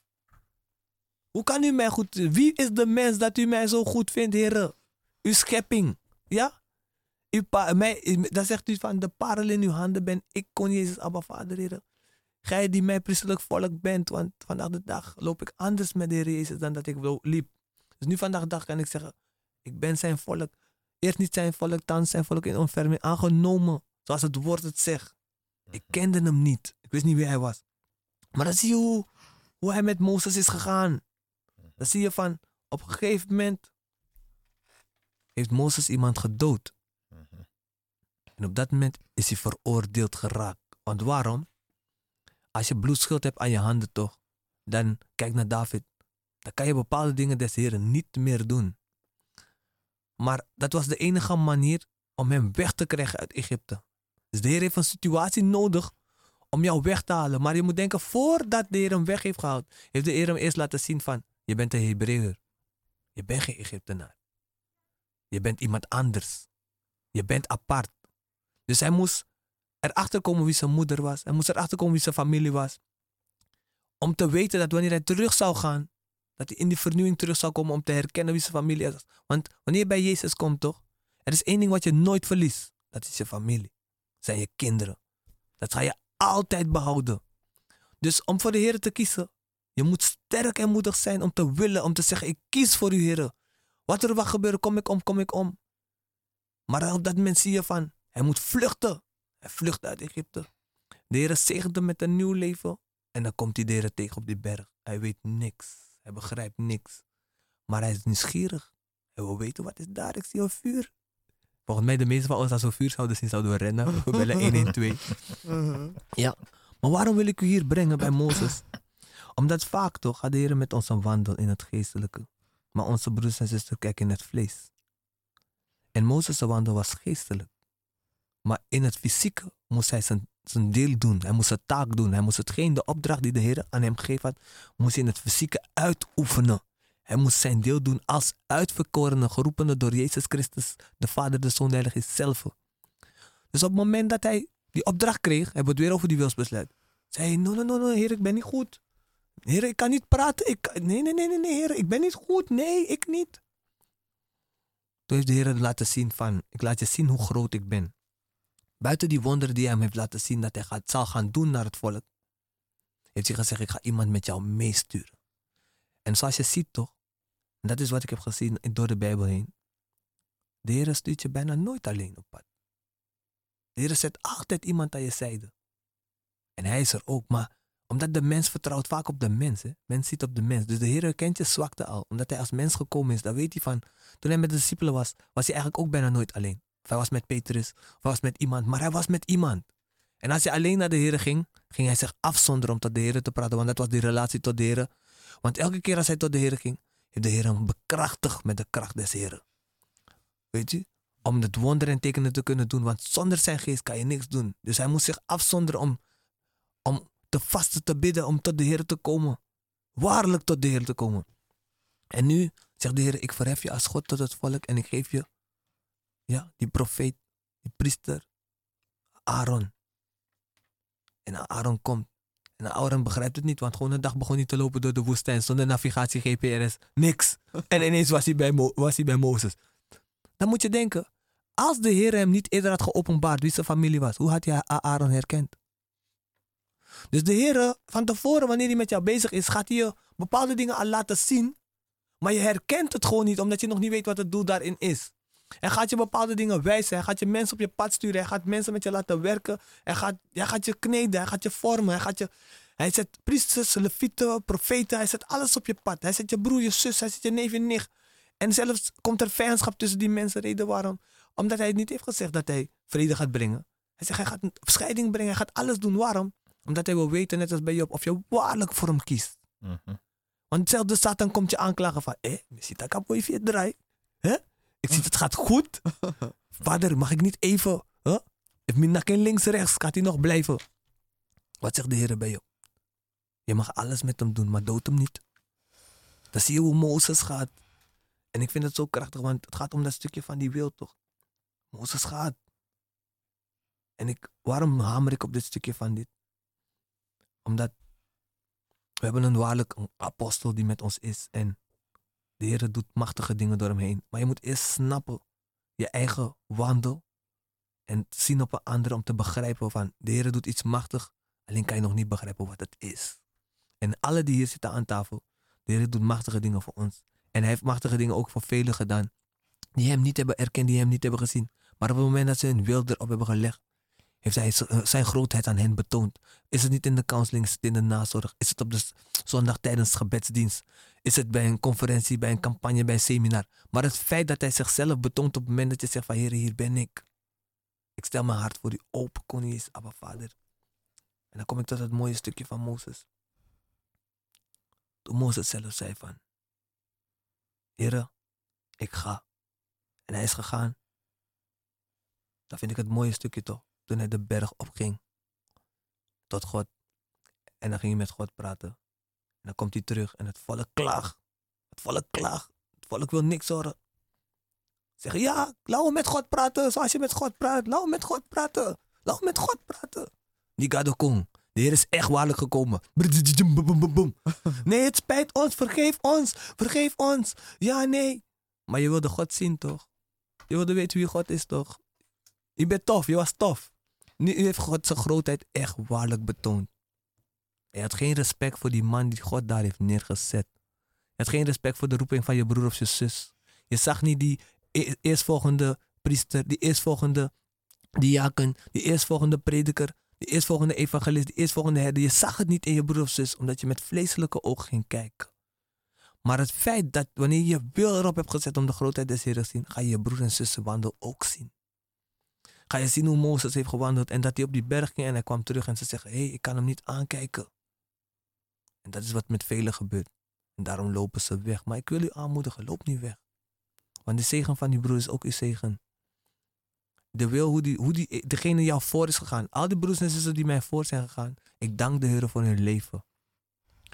Hoe kan u mij goed Wie is de mens dat u mij zo goed vindt, Heer? Uw schepping. Ja? Pa, mij, dan zegt u van de parel in uw handen ben ik kon Jezus Abba Vader, Heer. Gij die mijn priestelijk volk bent, want vandaag de dag loop ik anders met de Heer Jezus dan dat ik liep. Dus nu vandaag de dag kan ik zeggen, ik ben zijn volk. Eerst niet zijn volk, thans zijn volk in onverming aangenomen. Zoals het woord het zegt. Ik kende hem niet. Ik wist niet wie hij was. Maar dan zie je hoe, hoe hij met Mozes is gegaan. Dan zie je van, op een gegeven moment heeft Mozes iemand gedood. En op dat moment is hij veroordeeld geraakt. Want waarom? Als je bloedschuld hebt aan je handen toch, dan kijk naar David. Dan kan je bepaalde dingen des Heren niet meer doen. Maar dat was de enige manier om hem weg te krijgen uit Egypte. Dus de Heer heeft een situatie nodig om jou weg te halen. Maar je moet denken, voordat de Heer hem weg heeft gehaald, heeft de Heer hem eerst laten zien van, je bent een Hebreeër. Je bent geen Egyptenaar. Je bent iemand anders. Je bent apart. Dus hij moest erachter komen wie zijn moeder was. Hij moest erachter komen wie zijn familie was. Om te weten dat wanneer hij terug zou gaan, dat hij in die vernieuwing terug zou komen om te herkennen wie zijn familie is. Want wanneer je bij Jezus komt toch, Er is één ding wat je nooit verliest. Dat is je familie. Zijn je kinderen. Dat ga je altijd behouden. Dus om voor de Heer te kiezen, je moet sterk en moedig zijn om te willen, om te zeggen, ik kies voor u, Heer. Wat er mag gebeuren, kom ik om, kom ik om. Maar op dat moment zie je van, hij moet vluchten. Hij vlucht uit Egypte. De Heer zegent hem met een nieuw leven. En dan komt hij de Heer tegen op die berg. Hij weet niks. Hij begrijpt niks. Maar hij is nieuwsgierig. Hij wil weten wat is daar. Ik zie een vuur. Volgens mij de meeste van ons als we vuur zouden zien, zouden we rennen. We bellen 112. Ja. Maar waarom wil ik u hier brengen bij Mozes? Omdat vaak toch gaat de Heer met ons een wandel in het geestelijke. Maar onze broers en zusters kijken in het vlees. En Mozes' wandel was geestelijk. Maar in het fysieke moest hij zijn, zijn deel doen. Hij moest zijn taak doen. Hij moest hetgeen, de opdracht die de Heer aan hem gegeven had, moest hij in het fysieke uitoefenen. Hij moest zijn deel doen als uitverkorene, geroepene door Jezus Christus, de Vader, de Zoon, de Heilige zelf. Dus op het moment dat hij die opdracht kreeg, hebben we het weer over die wilsbesluit. Zei hij, no, no, no, no, heer, ik ben niet goed. Heer, ik kan niet praten. Ik, nee, nee, nee, nee, nee, heer, ik ben niet goed. Nee, ik niet. Toen heeft de Heer laten zien van, ik laat je zien hoe groot ik ben. Buiten die wonderen die hij hem heeft laten zien dat hij gaat, zal gaan doen naar het volk, heeft hij gezegd, ik ga iemand met jou meesturen. En zoals je ziet toch, en dat is wat ik heb gezien door de Bijbel heen, de Heer stuurt je bijna nooit alleen op pad. De Heer zet altijd iemand aan je zijde. En hij is er ook, maar omdat de mens vertrouwt vaak op de mens. Mens ziet op de mens. Dus de Heer kent je zwakte al. Omdat hij als mens gekomen is, dan weet hij van... Toen hij met de discipelen was, was hij eigenlijk ook bijna nooit alleen. Of hij was met Petrus, of hij was met iemand. Maar hij was met iemand. En als hij alleen naar de Heer ging, ging hij zich afzonderen om tot de Heer te praten. Want dat was die relatie tot de Heer. Want elke keer als hij tot de Heer ging, de Heer hem bekrachtigd met de kracht des Heeren. Weet je? Om het wonder en tekenen te kunnen doen. Want zonder zijn geest kan je niks doen. Dus hij moest zich afzonderen om, om te vasten, te bidden, om tot de Heer te komen. Waarlijk tot de Heer te komen. En nu zegt de Heer, ik verhef je als God tot het volk en ik geef je ja, die profeet, die priester, Aaron. En Aaron komt. En Aaron begrijpt het niet, want gewoon een dag begon hij te lopen door de woestijn zonder navigatie, GPS, niks. En ineens was hij bij, was hij bij Mozes. Dan moet je denken, als de Heer hem niet eerder had geopenbaard wie zijn familie was, hoe had hij Aaron herkend? Dus de Heer, van tevoren, wanneer hij met jou bezig is, gaat hij je bepaalde dingen al laten zien. Maar je herkent het gewoon niet, omdat je nog niet weet wat het doel daarin is. Hij gaat je bepaalde dingen wijzen. Hij gaat je mensen op je pad sturen. Hij gaat mensen met je laten werken. Hij gaat, hij gaat je kneden. Hij gaat je vormen. Hij, gaat je, hij zet priesters, levieten, profeten. Hij zet alles op je pad. Hij zet je broer, je zus. Hij zet je neef en nicht. En zelfs komt er vijandschap tussen die mensen. Reden waarom? Omdat hij niet heeft gezegd dat hij vrede gaat brengen. Hij zegt hij gaat een scheiding brengen. Hij gaat alles doen. Waarom? Omdat hij wil weten, net als bij Job, of je waarlijk voor hem kiest.
Mhm.
Want zelfs de Satan komt je aanklagen van... Eh, je ziet dat ik je draai. Hè? Ik zie het gaat goed. (laughs) Vader, mag ik niet even... Huh? Me geen links, rechts, gaat hij nog blijven. Wat zegt de Heer bij je? Je mag alles met hem doen, maar dood hem niet. Dan zie je hoe Mozes gaat. En ik vind het zo krachtig, want het gaat om dat stukje van die wil toch. Mozes gaat. En ik, waarom hamer ik op dit stukje van dit? Omdat we hebben een waarlijk een apostel die met ons is. En de Heer doet machtige dingen door hem heen. Maar je moet eerst snappen je eigen wandel. En zien op een ander om te begrijpen van de Heer doet iets machtig. Alleen kan je nog niet begrijpen wat het is. En alle die hier zitten aan tafel. De Heer doet machtige dingen voor ons. En hij heeft machtige dingen ook voor velen gedaan. Die hem niet hebben erkend, die hem niet hebben gezien. Maar op het moment dat ze hun wil erop hebben gelegd heeft hij zijn grootheid aan hen betoond. Is het niet in de counseling, is het in de nazorg, is het op de zondag tijdens gebedsdienst, is het bij een conferentie, bij een campagne, bij een seminar. Maar het feit dat hij zichzelf betoont op het moment dat je zegt van Heer, hier ben ik. Ik stel mijn hart voor u open, koning is, Abba Vader. En dan kom ik tot het mooie stukje van Mozes. Toen Mozes zelf zei van, Heer, ik ga. En hij is gegaan. Dan vind ik het mooie stukje toch toen hij de berg opging. Tot God. En dan ging hij met God praten. En dan komt hij terug en het volk klaagt. Het volk klaagt. Het volk wil niks horen. Zeggen ja, laten we met God praten zoals je met God praat. Laten we met God praten. Laten we met God praten. Die Gadokong. De Heer is echt waarlijk gekomen. (laughs) Nee, het spijt ons. Vergeef ons. Vergeef ons. Ja, nee. Maar je wilde God zien toch? Je wilde weten wie God is, toch? Je bent tof, je was tof. Nu heeft God zijn grootheid echt waarlijk betoond. Je had geen respect voor die man die God daar heeft neergezet. Je had geen respect voor de roeping van je broer of je zus. Je zag niet die e- eerstvolgende priester, die eerstvolgende diaken, die eerstvolgende prediker, die eerstvolgende evangelist, die eerstvolgende herder. Je zag het niet in je broer of zus, omdat je met vleeselijke ogen ging kijken. Maar het feit dat wanneer je je wil erop hebt gezet om de grootheid des Heeren te zien, ga je je broer en zussen wandel ook zien. Ga je zien hoe Mozes heeft gewandeld en dat hij op die berg ging en hij kwam terug en ze zeggen, hé, hey, ik kan hem niet aankijken. En dat is wat met velen gebeurt. En daarom lopen ze weg. Maar ik wil u aanmoedigen, loop niet weg. Want de zegen van die broer is ook uw zegen. De wil hoe, die, hoe die, degene jou voor is gegaan. Al die broers en zussen die mij voor zijn gegaan. Ik dank de Heer voor hun leven.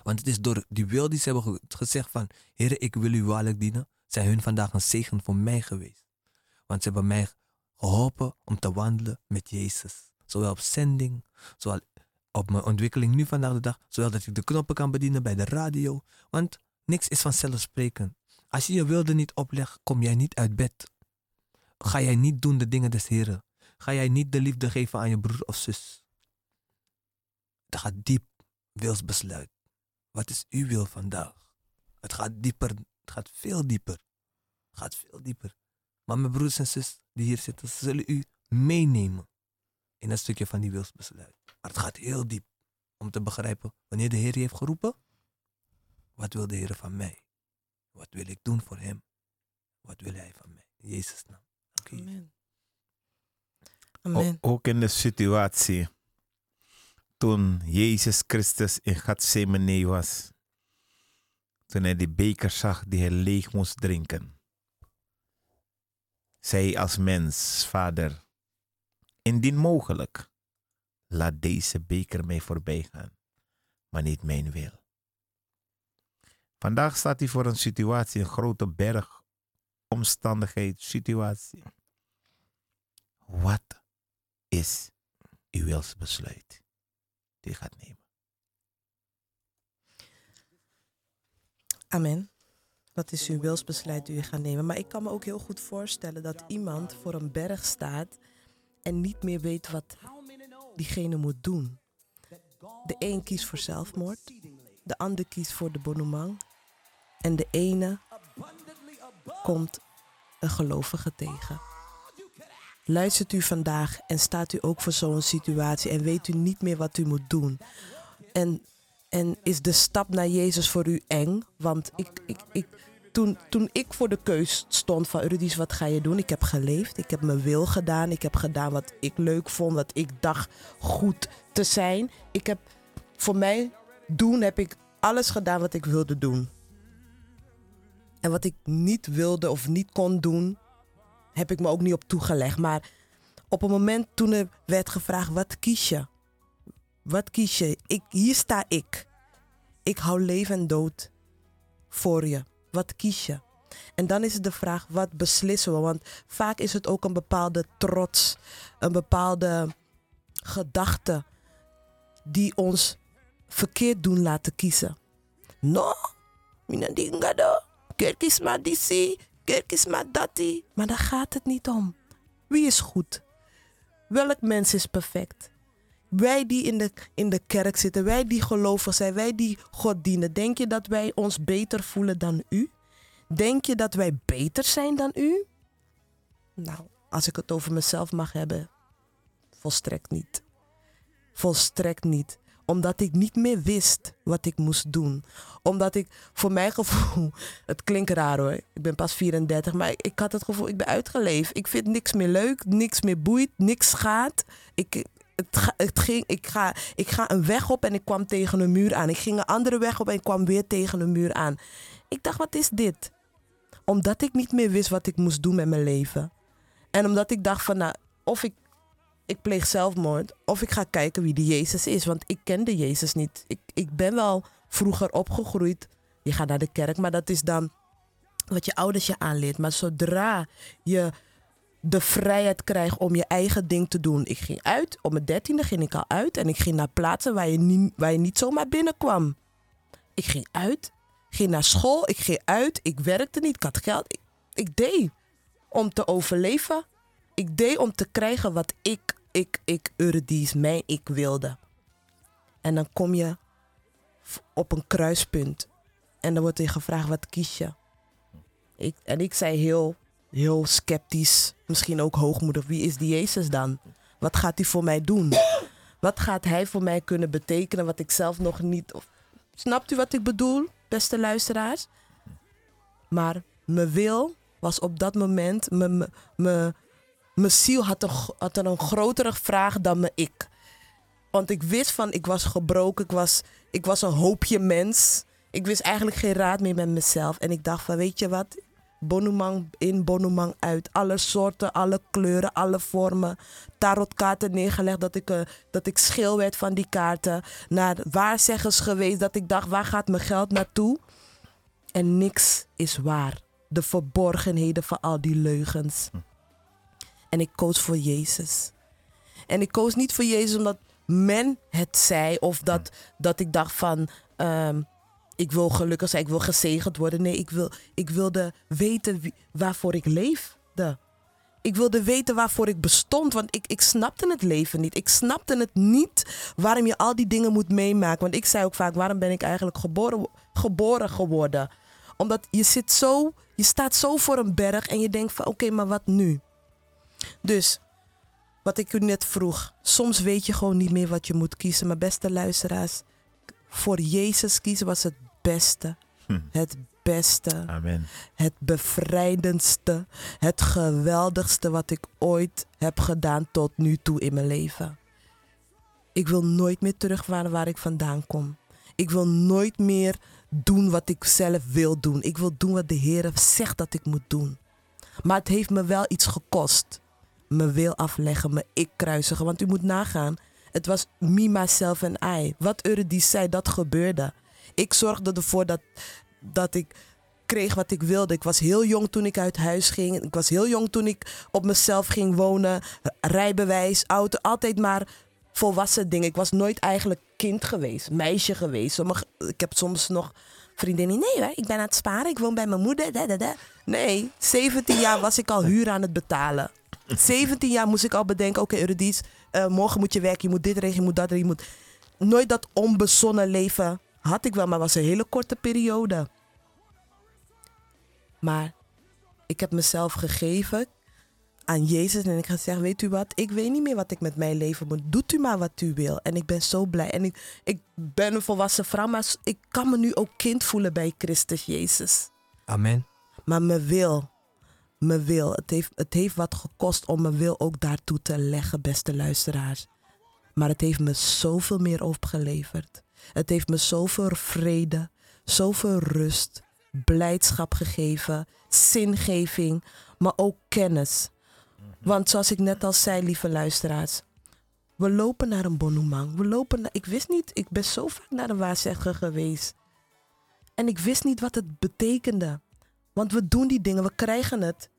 Want het is door die wil die ze hebben ge- gezegd van... Heer, ik wil u waarlijk dienen. Zijn hun vandaag een zegen voor mij geweest. Want ze hebben mij geholpen om te wandelen met Jezus. Zowel op zending, zowel op mijn ontwikkeling nu vandaag de dag. Zowel dat ik de knoppen kan bedienen bij de radio. Want niks is vanzelfsprekend. Als je je wilde niet oplegt, kom jij niet uit bed. Ga jij niet doen de dingen des Heren. Ga jij niet de liefde geven aan je broer of zus. Het gaat diep, wilsbesluit. Wat is uw wil vandaag? Het gaat dieper, het gaat veel dieper. Het gaat veel dieper. Maar mijn broers en zus die hier zitten, ze zullen u meenemen in een stukje van die wilsbesluit. Maar het gaat heel diep om te begrijpen wanneer de Heer je heeft geroepen. Wat wil de Heer van mij? Wat wil ik doen voor hem? Wat wil hij van mij? In Jezus' naam.
Amen.
O-
Amen.
ook in de situatie toen Jezus Christus in Gethsemane was. Toen hij die beker zag die hij leeg moest drinken. Zei hij als mens, Vader, indien mogelijk, laat deze beker mij voorbij gaan, maar niet mijn wil. Vandaag staat hij voor een situatie, een grote berg, omstandigheid, situatie. Wat is uw wilsbesluit die gaat nemen?
Amen. Dat is uw wilsbesluit die u gaat nemen. Maar ik kan me ook heel goed voorstellen dat iemand voor een berg staat en niet meer weet wat diegene moet doen. De een kiest voor zelfmoord, de ander kiest voor de bonumang en de ene komt een gelovige tegen. Luistert u vandaag en staat u ook voor zo'n situatie en weet u niet meer wat u moet doen? En, en is de stap naar Jezus voor u eng? Want ik, ik, ik, toen, toen ik voor de keus stond van Rudies, wat ga je doen? Ik heb geleefd, ik heb mijn wil gedaan, ik heb gedaan wat ik leuk vond, wat ik dacht goed te zijn. Ik heb voor mij doen, heb ik alles gedaan wat ik wilde doen. En wat ik niet wilde of niet kon doen, heb ik me ook niet op toegelegd. Maar op het moment toen er werd gevraagd, wat kies je? Wat kies je? Ik, hier sta ik. Ik hou leven en dood voor je. Wat kies je? En dan is het de vraag, wat beslissen we? Want vaak is het ook een bepaalde trots, een bepaalde gedachte die ons verkeerd doen laten kiezen. No, mina dingado, kerk is maar disi, kerk is maar dati. Maar daar gaat het niet om. Wie is goed? Welk mens is perfect? Wij die in de, in de kerk zitten, wij die gelovig zijn, wij die God dienen, denk je dat wij ons beter voelen dan u? Denk je dat wij beter zijn dan u? Nou, als ik het over mezelf mag hebben, volstrekt niet. Volstrekt niet. Omdat ik niet meer wist wat ik moest doen. Omdat ik, voor mijn gevoel, (laughs) het klinkt raar hoor. Ik ben pas 34, maar ik, ik had het gevoel, ik ben uitgeleefd. Ik vind niks meer leuk, niks meer boeit, niks gaat. Ik, het, ging, ik, ga, ik ga een weg op en ik kwam tegen een muur aan. Ik ging een andere weg op en ik kwam weer tegen een muur aan. Ik dacht, wat is dit? Omdat ik niet meer wist wat ik moest doen met mijn leven. En omdat ik dacht van, nou, of ik, ik pleeg zelfmoord, of ik ga kijken wie die Jezus is. Want ik kende Jezus niet. Ik, ik ben wel vroeger opgegroeid. Je gaat naar de kerk, maar dat is dan wat je ouders je aanleert. Maar zodra je de vrijheid krijgt om je eigen ding te doen. Ik ging uit, op mijn dertiende ging ik al uit. En ik ging naar plaatsen waar je niet, waar je niet zomaar binnenkwam. Ik ging uit, ging naar school, ik ging uit. Ik werkte niet, ik had geld. Ik, deed om te overleven. Ik deed om te krijgen wat ik, ik, ik, Eurydice, mijn ik wilde. En dan kom je op een kruispunt. En dan wordt je gevraagd, wat kies je? Ik, en ik zei heel, heel sceptisch, misschien ook hoogmoedig, wie is die Jezus dan? Wat gaat hij voor mij doen? Wat gaat hij voor mij kunnen betekenen wat ik zelf nog niet... Of, snapt u wat ik bedoel, beste luisteraars? Maar mijn wil was op dat moment... Mijn, ziel had een, had een grotere vraag dan mijn ik. Want ik wist van, ik was gebroken. Ik was, ik was een hoopje mens. Ik wist eigenlijk geen raad meer met mezelf. En ik dacht van, weet je wat? Bonumang in, bonumang uit. Alle soorten, alle kleuren, alle vormen. Tarotkaarten neergelegd dat ik, eh, dat ik schil werd van die kaarten. Naar waarzeggers geweest dat ik dacht, waar gaat mijn geld naartoe? En niks is waar. De verborgenheden van al die leugens. En ik koos voor Jezus. En ik koos niet voor Jezus omdat men het zei of dat, dat ik dacht van ehm, ik wil gelukkig zijn, ik wil gezegend worden. Nee, ik, wil, ik wilde weten waarvoor ik leefde. Ik wilde weten waarvoor ik bestond, want ik, ik snapte het leven niet. Ik snapte het niet waarom je al die dingen moet meemaken. Want ik zei ook vaak, waarom ben ik eigenlijk geboren, geboren geworden? Omdat je zit zo, je staat zo voor een berg en je denkt van oké, maar wat nu? Dus wat ik u net vroeg. Soms weet je gewoon niet meer wat je moet kiezen. Maar beste luisteraars, voor Jezus kiezen was het beste.
Hm.
Het beste.
Amen.
Het bevrijdendste. Het geweldigste wat ik ooit heb gedaan tot nu toe in mijn leven. Ik wil nooit meer terug waar, waar ik vandaan kom. Ik wil nooit meer doen wat ik zelf wil doen. Ik wil doen wat de Heer zegt dat ik moet doen. Maar het heeft me wel iets gekost. Me wil afleggen, me ik kruisigen. Want u moet nagaan, het was me, myself en I. Wat Eurydice zei, dat gebeurde. Ik zorgde ervoor dat, dat ik kreeg wat ik wilde. Ik was heel jong toen ik uit huis ging. Ik was heel jong toen ik op mezelf ging wonen. Rijbewijs, auto, altijd maar volwassen dingen. Ik was nooit eigenlijk kind geweest, meisje geweest. Ik heb soms nog vriendinnen. Nee, hoor, ik ben aan het sparen. Ik woon bij mijn moeder. Nee, 17 jaar was ik al huur aan het betalen. 17 jaar moest ik al bedenken: oké, Eurydice, eh, morgen moet je werken. Je moet dit regelen, je moet dat regelen. Je moet... Nooit dat onbezonnen leven had ik wel, maar was een hele korte periode. Maar ik heb mezelf gegeven aan Jezus en ik ga zeggen, weet u wat, ik weet niet meer wat ik met mijn leven moet. Doet u maar wat u wil. En ik ben zo blij. En ik, ik ben een volwassen vrouw, maar ik kan me nu ook kind voelen bij Christus Jezus.
Amen.
Maar mijn wil, mijn wil, het heeft, het heeft wat gekost om mijn wil ook daartoe te leggen, beste luisteraars. Maar het heeft me zoveel meer opgeleverd. Het heeft me zoveel vrede, zoveel rust, blijdschap gegeven, zingeving, maar ook kennis. Want zoals ik net al zei, lieve luisteraars, we lopen naar een bonumang. We lopen naar, ik wist niet, ik ben zo vaak naar een waarzegger geweest. En ik wist niet wat het betekende. Want we doen die dingen, we krijgen het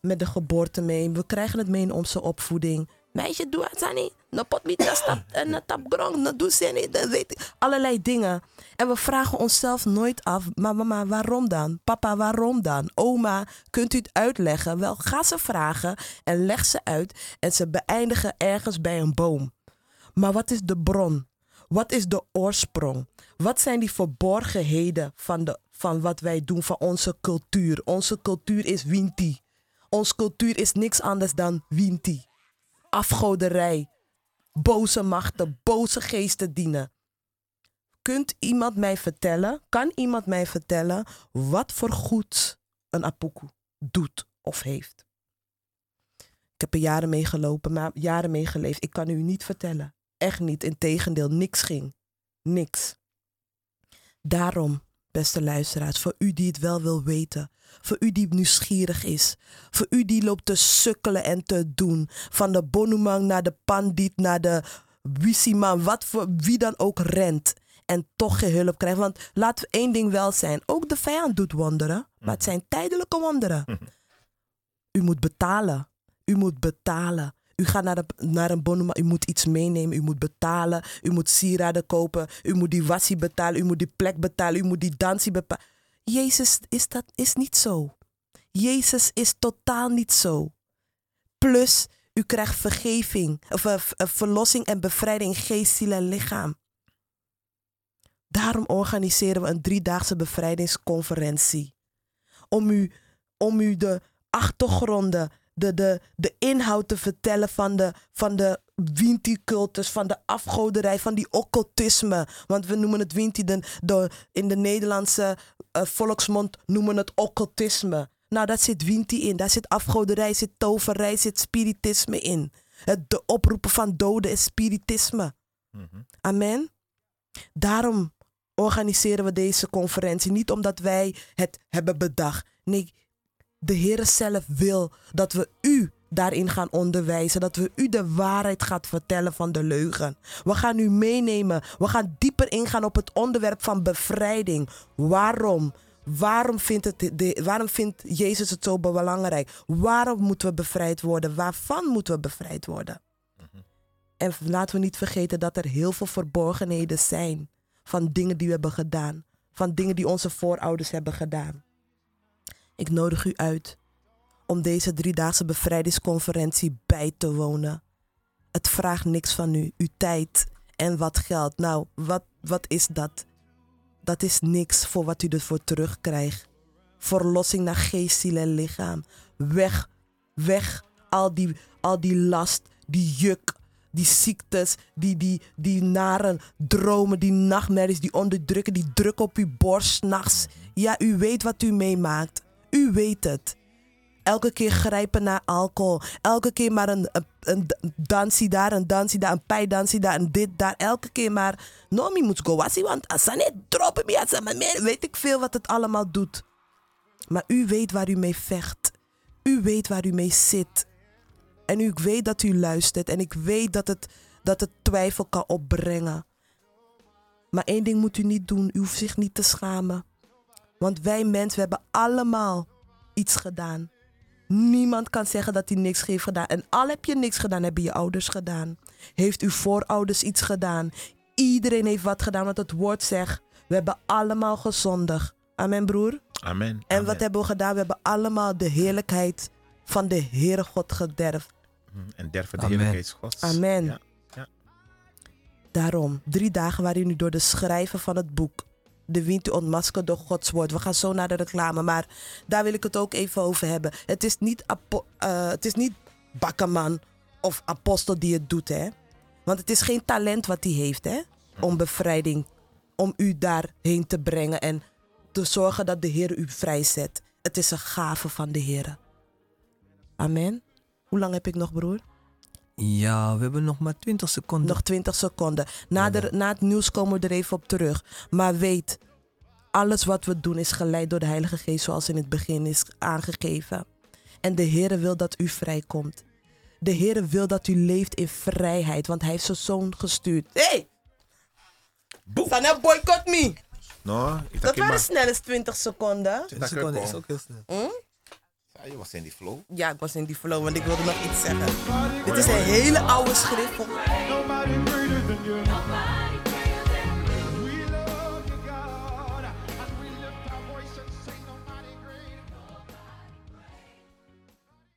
met de geboorte mee. We krijgen het mee in onze opvoeding. Meisje, doe het niet. No pot niet, dat en dat tap grong, no doe ze niet, dat weet ik. Allerlei dingen. En we vragen onszelf nooit af, maar mama, waarom dan? Papa, waarom dan? Oma, kunt u het uitleggen? Wel, ga ze vragen en leg ze uit. En ze beëindigen ergens bij een boom. Maar wat is de bron? Wat is de oorsprong? Wat zijn die verborgenheden van, de, van wat wij doen, van onze cultuur? Onze cultuur is Winti. Onze cultuur is niks anders dan Winti. Afgoderij, boze machten, boze geesten dienen. Kunt iemand mij vertellen, kan iemand mij vertellen wat voor goed een apoku doet of heeft? Ik heb er jaren mee gelopen, maar jaren mee geleefd. Ik kan u niet vertellen. Echt niet. Integendeel, niks ging. Niks. Daarom, beste luisteraars, voor u die het wel wil weten, voor u die nieuwsgierig is, voor u die loopt te sukkelen en te doen, van de bonumang naar de pandit, naar de wisiman, wat voor wie dan ook rent en toch geen hulp krijgt. Want laten we één ding wel zijn, ook de vijand doet wonderen, maar het zijn tijdelijke wonderen. U moet betalen. U moet betalen. U gaat naar, naar een bonuma, u moet iets meenemen, u moet betalen, u moet sieraden kopen, u moet die wassie betalen, u moet die plek betalen, u moet die dansie betalen. Jezus is dat is niet zo. Jezus is totaal niet zo. Plus, u krijgt vergeving, of verlossing en bevrijding in geest, ziel en lichaam. Daarom organiseren we een driedaagse bevrijdingsconferentie. Om u, om u de achtergronden, de, de, de inhoud te vertellen van de, van de Winti-cultus, van de afgoderij, van die occultisme. Want we noemen het Winti, de, de, in de Nederlandse eh, volksmond noemen het occultisme. Nou, daar zit Winti in, daar zit afgoderij, zit toverij, zit spiritisme in. Het de oproepen van doden is spiritisme. Amen. Daarom organiseren we deze conferentie. Niet omdat wij het hebben bedacht. Nee, de Heer zelf wil dat we u daarin gaan onderwijzen. Dat we u de waarheid gaan vertellen van de leugen. We gaan u meenemen. We gaan dieper ingaan op het onderwerp van bevrijding. Waarom? Waarom vindt, het de, waarom vindt Jezus het zo belangrijk? Waarom moeten we bevrijd worden? Waarvan moeten we bevrijd worden? En laten we niet vergeten dat er heel veel verborgenheden zijn van dingen die we hebben gedaan. Van dingen die onze voorouders hebben gedaan. Ik nodig u uit om deze driedaagse bevrijdingsconferentie bij te wonen. Het vraagt niks van u, uw tijd en wat geld. Nou, wat, wat is dat? Dat is niks voor wat u ervoor terugkrijgt. Verlossing naar geest, ziel en lichaam. Weg, weg al die, al die last, die juk, die ziektes, die, die, die nare dromen, die nachtmerries, die onderdrukken, die druk op uw borst nachts. Ja, u weet wat u meemaakt. U weet het. Elke keer grijpen naar alcohol. Elke keer maar een, een, dansie daar, een dansie daar, een pijdansie daar, een dit daar. Elke keer maar. No, me moet go wassie, want niet droppen me, meer, weet ik veel wat het allemaal doet. Maar u weet waar u mee vecht. U weet waar u mee zit. En ik weet dat u luistert. En ik weet dat het, dat het twijfel kan opbrengen. Maar één ding moet u niet doen. U hoeft zich niet te schamen. Want wij mensen, we hebben allemaal iets gedaan. Niemand kan zeggen dat hij niks heeft gedaan. En al heb je niks gedaan, hebben je ouders gedaan. Heeft uw voorouders iets gedaan. Iedereen heeft wat gedaan, want het woord zegt... We hebben allemaal gezondigd. Amen, broer.
Amen.
En
Amen.
wat hebben we gedaan? We hebben allemaal de heerlijkheid van de Heere God gederfd.
Mm, En derven de
Amen.
heerlijkheid Gods.
Amen.
Ja.
Daarom, drie dagen waarin u door de schrijven van het boek de wind u ontmaskert door Gods woord. We gaan zo naar de reclame, maar daar wil ik het ook even over hebben. Het is niet, apo- eh, het is niet Bakkerman of apostel die het doet, hè. Want het is geen talent wat hij heeft, hè. Om bevrijding, om u daarheen te brengen en te zorgen dat de Heer u vrijzet. Het is een gave van de Heer. Amen. Hoe lang heb ik nog, broer?
Ja, we hebben nog maar 20 seconden.
Nog 20 seconden. Na, de, na het nieuws komen we er even op terug. Maar weet, alles wat we doen is geleid door de Heilige Geest, zoals in het begin is aangegeven. En de Heere wil dat u vrijkomt. De Heere wil dat u leeft in vrijheid, want Hij heeft zijn zoon gestuurd. Hé! Hey!
Boe.
Sana boycott me!
No, ik
Dat waren
maar.
snel eens 20 seconden.
20 seconden is ook heel snel.
Ja, je was in die flow.
Ja, ik was in die flow, want ik wilde nog iets zeggen. Dit is een hele oude schrift.